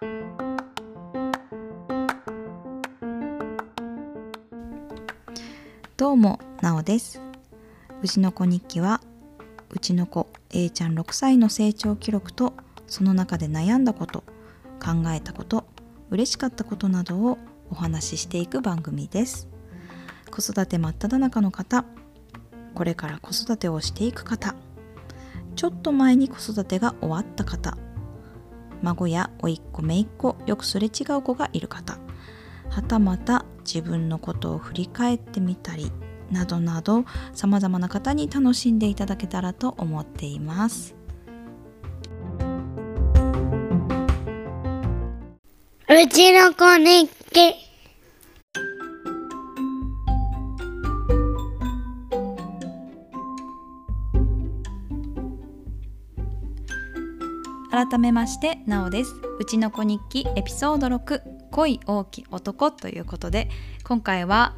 どうもなおです。うちの子日記はうちの子 A ちゃん6歳の成長記録とその中で悩んだこと考えたこと嬉しかったことなどをお話ししていく番組です。子育て真っ只中の方これから子育てをしていく方ちょっと前に子育てが終わった方孫や甥っ子姪っ子よくすれ違う子がいる方。はたまた自分のことを振り返ってみたりなどなどさまざまな方に楽しんでいただけたらと思っています。うちの子日記改めましてなおです。うちの子日記エピソード6恋大き男ということで今回は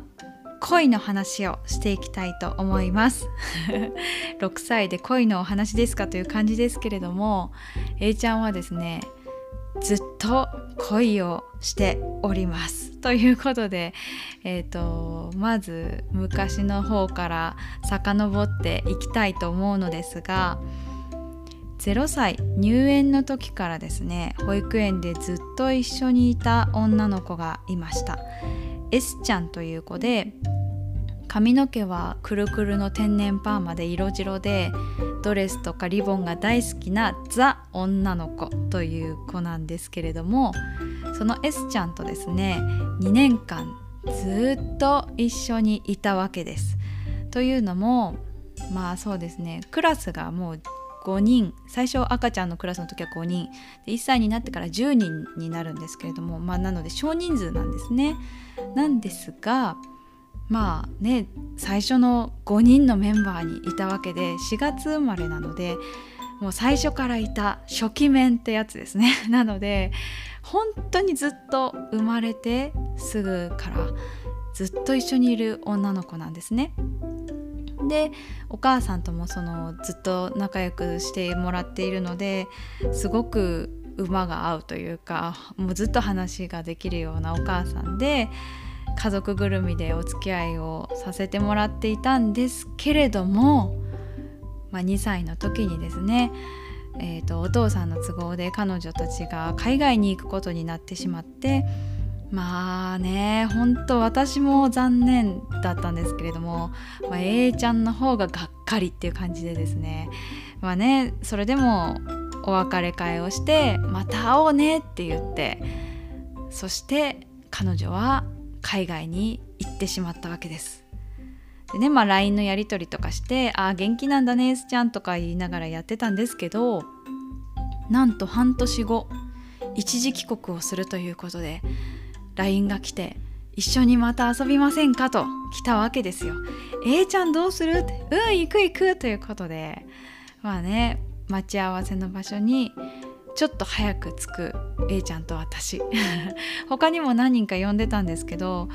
恋の話をしていきたいと思います。6歳で恋のお話ですかという感じですけれども A ちゃんはですねずっと恋をしておりますということで、えーと、まず昔の方から遡っていきたいと思うのですが0歳入園の時からですね保育園でずっと一緒にいた女の子がいました S ちゃんという子で髪の毛はくるくるの天然パーマで色白でドレスとかリボンが大好きなザ女の子という子なんですけれどもその S ちゃんとですね2年間ずっと一緒にいたわけです。というのもまあそうですねクラスがもう5人最初赤ちゃんのクラスの時は5人で1歳になってから10人になるんですけれどもまあなので少人数なんですね。なんですがまあね最初の5人のメンバーにいたわけで4月生まれなのでもう最初からいた初期面ってやつですね なので本当にずっと生まれてすぐからずっと一緒にいる女の子なんですね。でお母さんともそのずっと仲良くしてもらっているのですごく馬が合うというかもうずっと話ができるようなお母さんで家族ぐるみでお付き合いをさせてもらっていたんですけれども、まあ、2歳の時にですねえーとお父さんの都合で彼女たちが海外に行くことになってしまってまあね本当私も残念だったんですけれども、まあ、A ちゃんの方ががっかりっていう感じでですねまあねそれでもお別れ会をして「また会おうね」って言ってそして彼女は海外に行ってしまったわけです。でねまあ LINE のやり取りとかして「ああ元気なんだね S ちゃん」とか言いながらやってたんですけどなんと半年後一時帰国をするということで LINE が来て一緒にまた遊びませんか？と来たわけですよ。A ちゃんどうする？ってうん行く行くということでまあね待ち合わせの場所にちょっと早く着く A ちゃんと私 他にも何人か呼んでたんですけど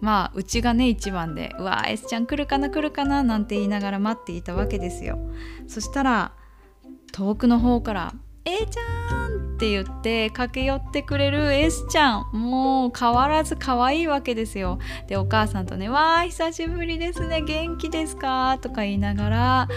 まあうちがね一番で「うわ S ちゃん来るかな？来るかな」なんて言いながら待っていたわけですよ。そしたら遠くの方から「A ちゃん!」って言って駆け寄ってくれる S ちゃん。もう変わらず可愛いわけですよ。でお母さんとね「わー久しぶりですね。元気ですか?」とか言いながら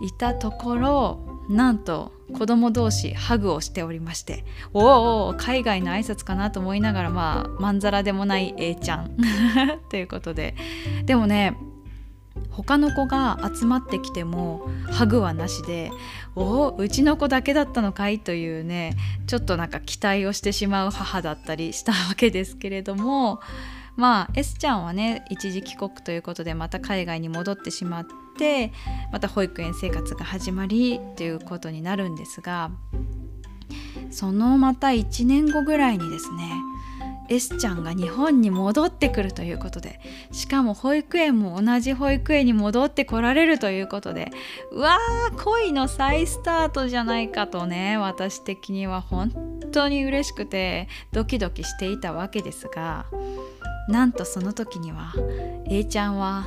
いたところなんと子供同士ハグをしておりましておお海外の挨拶かな？と思いながらまあまんざらでもない A ちゃん。ということで。でもね他の子が集まってきてもハグはなしで「おおうちの子だけだったのかい?」というねちょっとなんか期待をしてしまう母だったりしたわけですけれどもまあ S ちゃんはね一時帰国ということでまた海外に戻ってしまってまた保育園生活が始まりということになるんですがそのまた1年後ぐらいにですね S ちゃんが日本に戻ってくるということでしかも保育園も同じ保育園に戻ってこられるということでうわー恋の再スタートじゃないかとね私的には本当に嬉しくてドキドキしていたわけですがなんとその時には A ちゃんは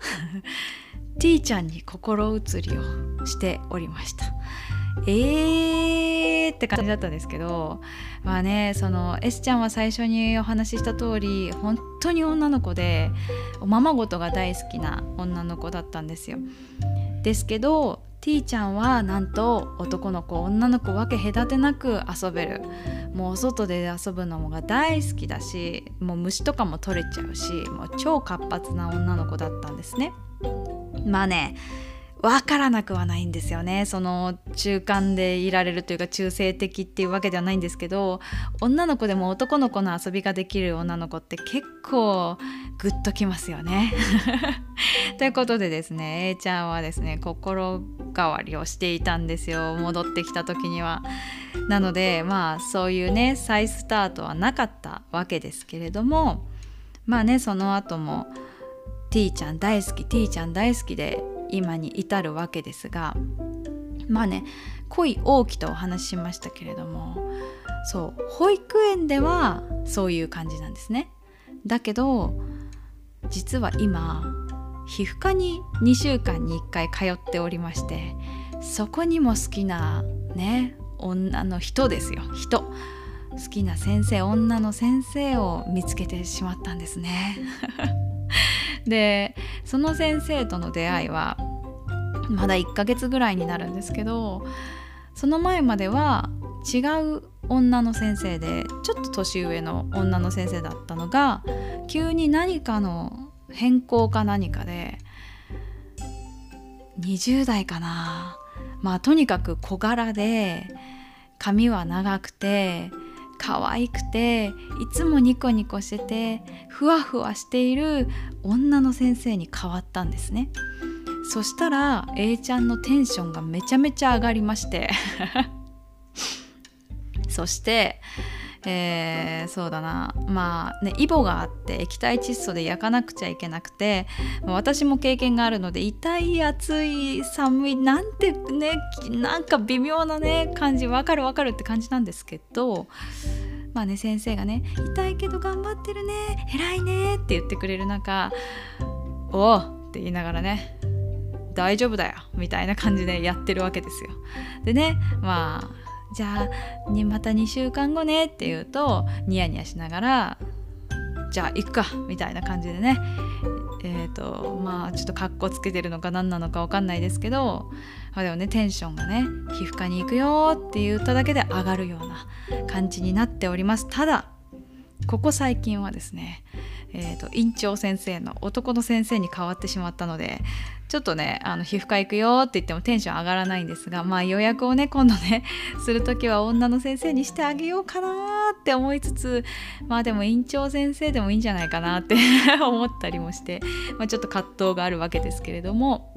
T ちゃんに心移りをしておりました。えーって感じだったんですけどまあねその S ちゃんは最初にお話しした通り本当に女の子でおままごとが大好きな女の子だったんですよ。ですけど T ちゃんはなんと男の子女の子分け隔てなく遊べるもう外で遊ぶのが大好きだしもう虫とかも取れちゃうしもう超活発な女の子だったんですね。まあね分からなくはないんですよねその中間でいられるというか中性的っていうわけではないんですけど女の子でも男の子の遊びができる女の子って結構グッときますよね。ということでですね A ちゃんはですね心変わりをしていたんですよ戻ってきた時には。なのでまあそういうね再スタートはなかったわけですけれどもまあねその後も T ちゃん大好き T ちゃん大好きで今に至るわけですがまあね恋大きとお話ししましたけれどもそう保育園ではそういう感じなんですね。だけど実は今皮膚科に2週間に1回通っておりましてそこにも好きなね女の人ですよ人好きな先生女の先生を見つけてしまったんですね。でその先生との出会いはまだ1ヶ月ぐらいになるんですけどその前までは違う女の先生でちょっと年上の女の先生だったのが急に何かの変更か何かで20代かな。まあとにかく小柄で髪は長くて可愛くていつもニコニコしててふわふわしている女の先生に変わったんですね。そしたら A ちゃんのテンションがめちゃめちゃ上がりまして。そしてえー、そうだなまあねイボがあって液体窒素で焼かなくちゃいけなくて私も経験があるので痛い熱い寒いなんてねなんか微妙なね感じわかるわかるって感じなんですけどまあね先生がね「痛いけど頑張ってるね偉いね」って言ってくれる中「おお!」って言いながらね大丈夫だよみたいな感じでやってるわけですよ。でねまあじゃあまた2週間後ねって言うとニヤニヤしながらじゃあ行くかみたいな感じでね。えっ、ー、とまあちょっとかっこつけてるのか何なのか分かんないですけど、あ、でもねテンションがね皮膚科に行くよって言っただけで上がるような感じになっております。ただここ最近はですねえーと、院長先生の男の先生に変わってしまったのでちょっとねあの皮膚科行くよって言ってもテンション上がらないんですがまあ予約をね今度ね する時は女の先生にしてあげようかなって思いつつまあでも院長先生でもいいんじゃないかなって 思ったりもして、まあ、ちょっと葛藤があるわけですけれども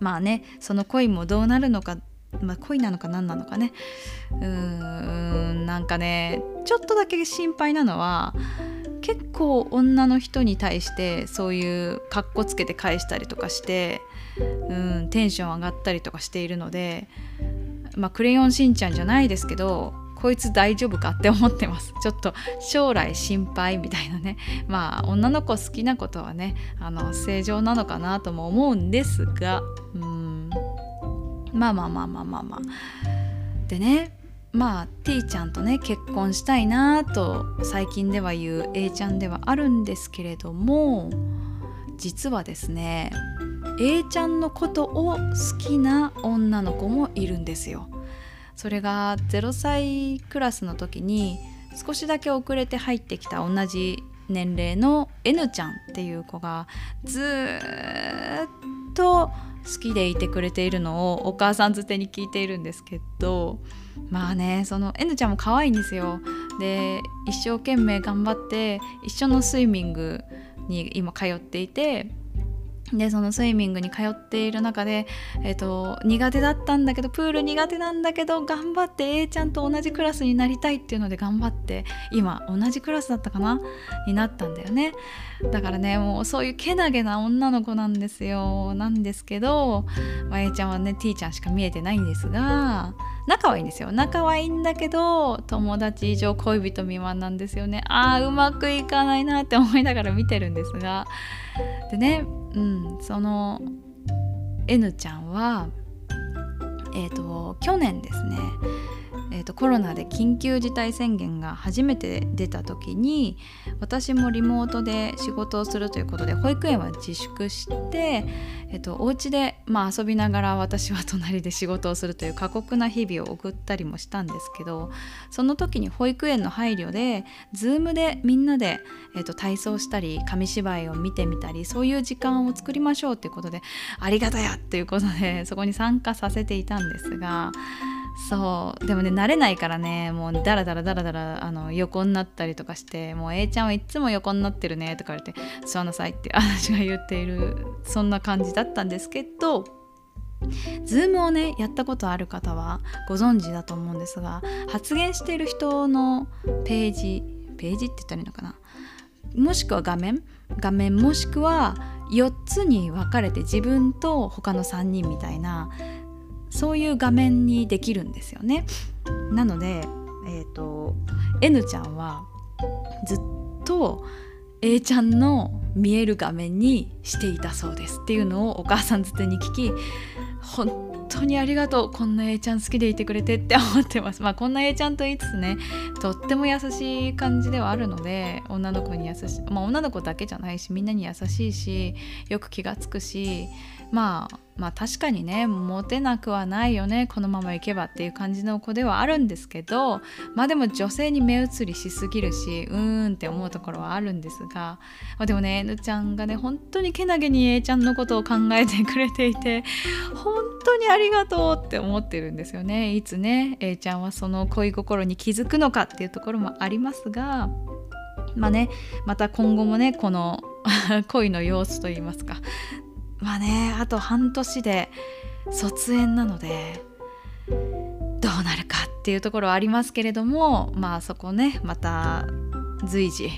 まあねその恋もどうなるのかまあ、恋なのか何なのかね。うーんなんかねちょっとだけ心配なのは結構女の人に対してそういうかっこつけて返したりとかしてうんテンション上がったりとかしているのでまあクレヨンしんちゃんじゃないですけどこいつ大丈夫かって思ってます。ちょっと将来心配みたいなね。まあ女の子好きなことはねあの正常なのかなとも思うんですがうん。まあまあまあまあまあまあ。でねまあ T ちゃんとね結婚したいなと最近では言う A ちゃんではあるんですけれども実はですね A ちゃんのことを好きな女の子もいるんですよ。それが0歳クラスの時に少しだけ遅れて入ってきた同じ年齢の N ちゃんっていう子がずっと好きでいてくれているのをお母さんづてに聞いているんですけどまあねその N ちゃんも可愛いんですよ。で一生懸命頑張って一緒のスイミングに今通っていてでそのスイミングに通っている中で、えーと、苦手だったんだけどプール苦手なんだけど頑張って A ちゃんと同じクラスになりたいっていうので頑張って今同じクラスだったかな？になったんだよね。だからねもうそういうけなげな女の子なんですよ。なんですけど、まあ、A ちゃんはね T ちゃんしか見えてないんですが仲はいいんですよ。仲はいいんだけど友達以上恋人未満なんですよね。あーうまくいかないなって思いながら見てるんですが。でねうん。その N ちゃんはえーと、去年ですね、えーとコロナで緊急事態宣言が初めて出た時に私もリモートで仕事をするということで保育園は自粛してえっと、お家でまあ遊びながら私は隣で仕事をするという過酷な日々を送ったりもしたんですけどその時に保育園の配慮で Zoom でみんなで、えっと、体操したり紙芝居を見てみたりそういう時間を作りましょうということでありがたやということでそこに参加させていたんですがそう。でもね慣れないからね。もうダラダラダラダラあの横になったりとかしてもう A ちゃんはいつも横になってるねとか言われて座んなさいって 私が言っているそんな感じだったんですけどズームをねやったことある方はご存知だと思うんですが発言している人のページページって言ったらいいのかな？もしくは画面？画面もしくは4つに分かれて自分と他の3人みたいなそういう画面にできるんですよね。なので、えーと、N ちゃんはずっと A ちゃんの見える画面にしていたそうですっていうのをお母さんづてに聞き本当にありがとうこんな A ちゃん好きでいてくれてって思ってますまあこんな A ちゃんと言いつつねとっても優しい感じではあるので女の子に優しいまあ女の子だけじゃないしみんなに優しいしよく気がつくしまあまあ確かにねモテなくはないよねこのままいけばっていう感じの子ではあるんですけどまあでも女性に目移りしすぎるしうーんって思うところはあるんですが、まあ、でもね N ちゃんがね本当にけなげに A ちゃんのことを考えてくれていて本当にありがとうって思ってるんですよね。いつね A ちゃんはその恋心に気づくのかっていうところもありますがまあねまた今後もねこの 恋の様子といいますかまあねあと半年で卒園なのでどうなるかっていうところはありますけれどもまあそこねまた随時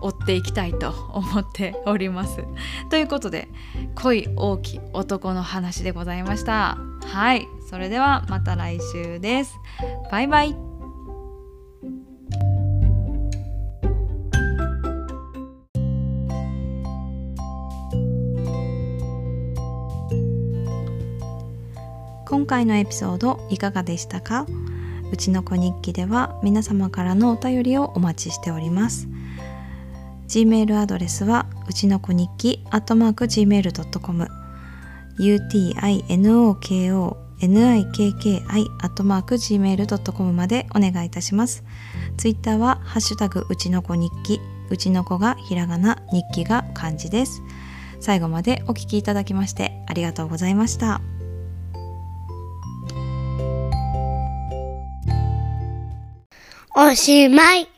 追っていきたいと思っております。ということで恋大きい男の話でございました。はいそれではまた来週です。バイバイ今回のエピソードいかがでしたか？うちの子日記では皆様からのお便りをお待ちしております Gmail アドレスはうちの子日記 Gmail.com utinoko nikki アットマーク gmail.com までお願いいたします。ツイッターはハッシュタグうちの子日記、うちの子がひらがな、日記が漢字です。最後までお聴きいただきましてありがとうございました。おしまい。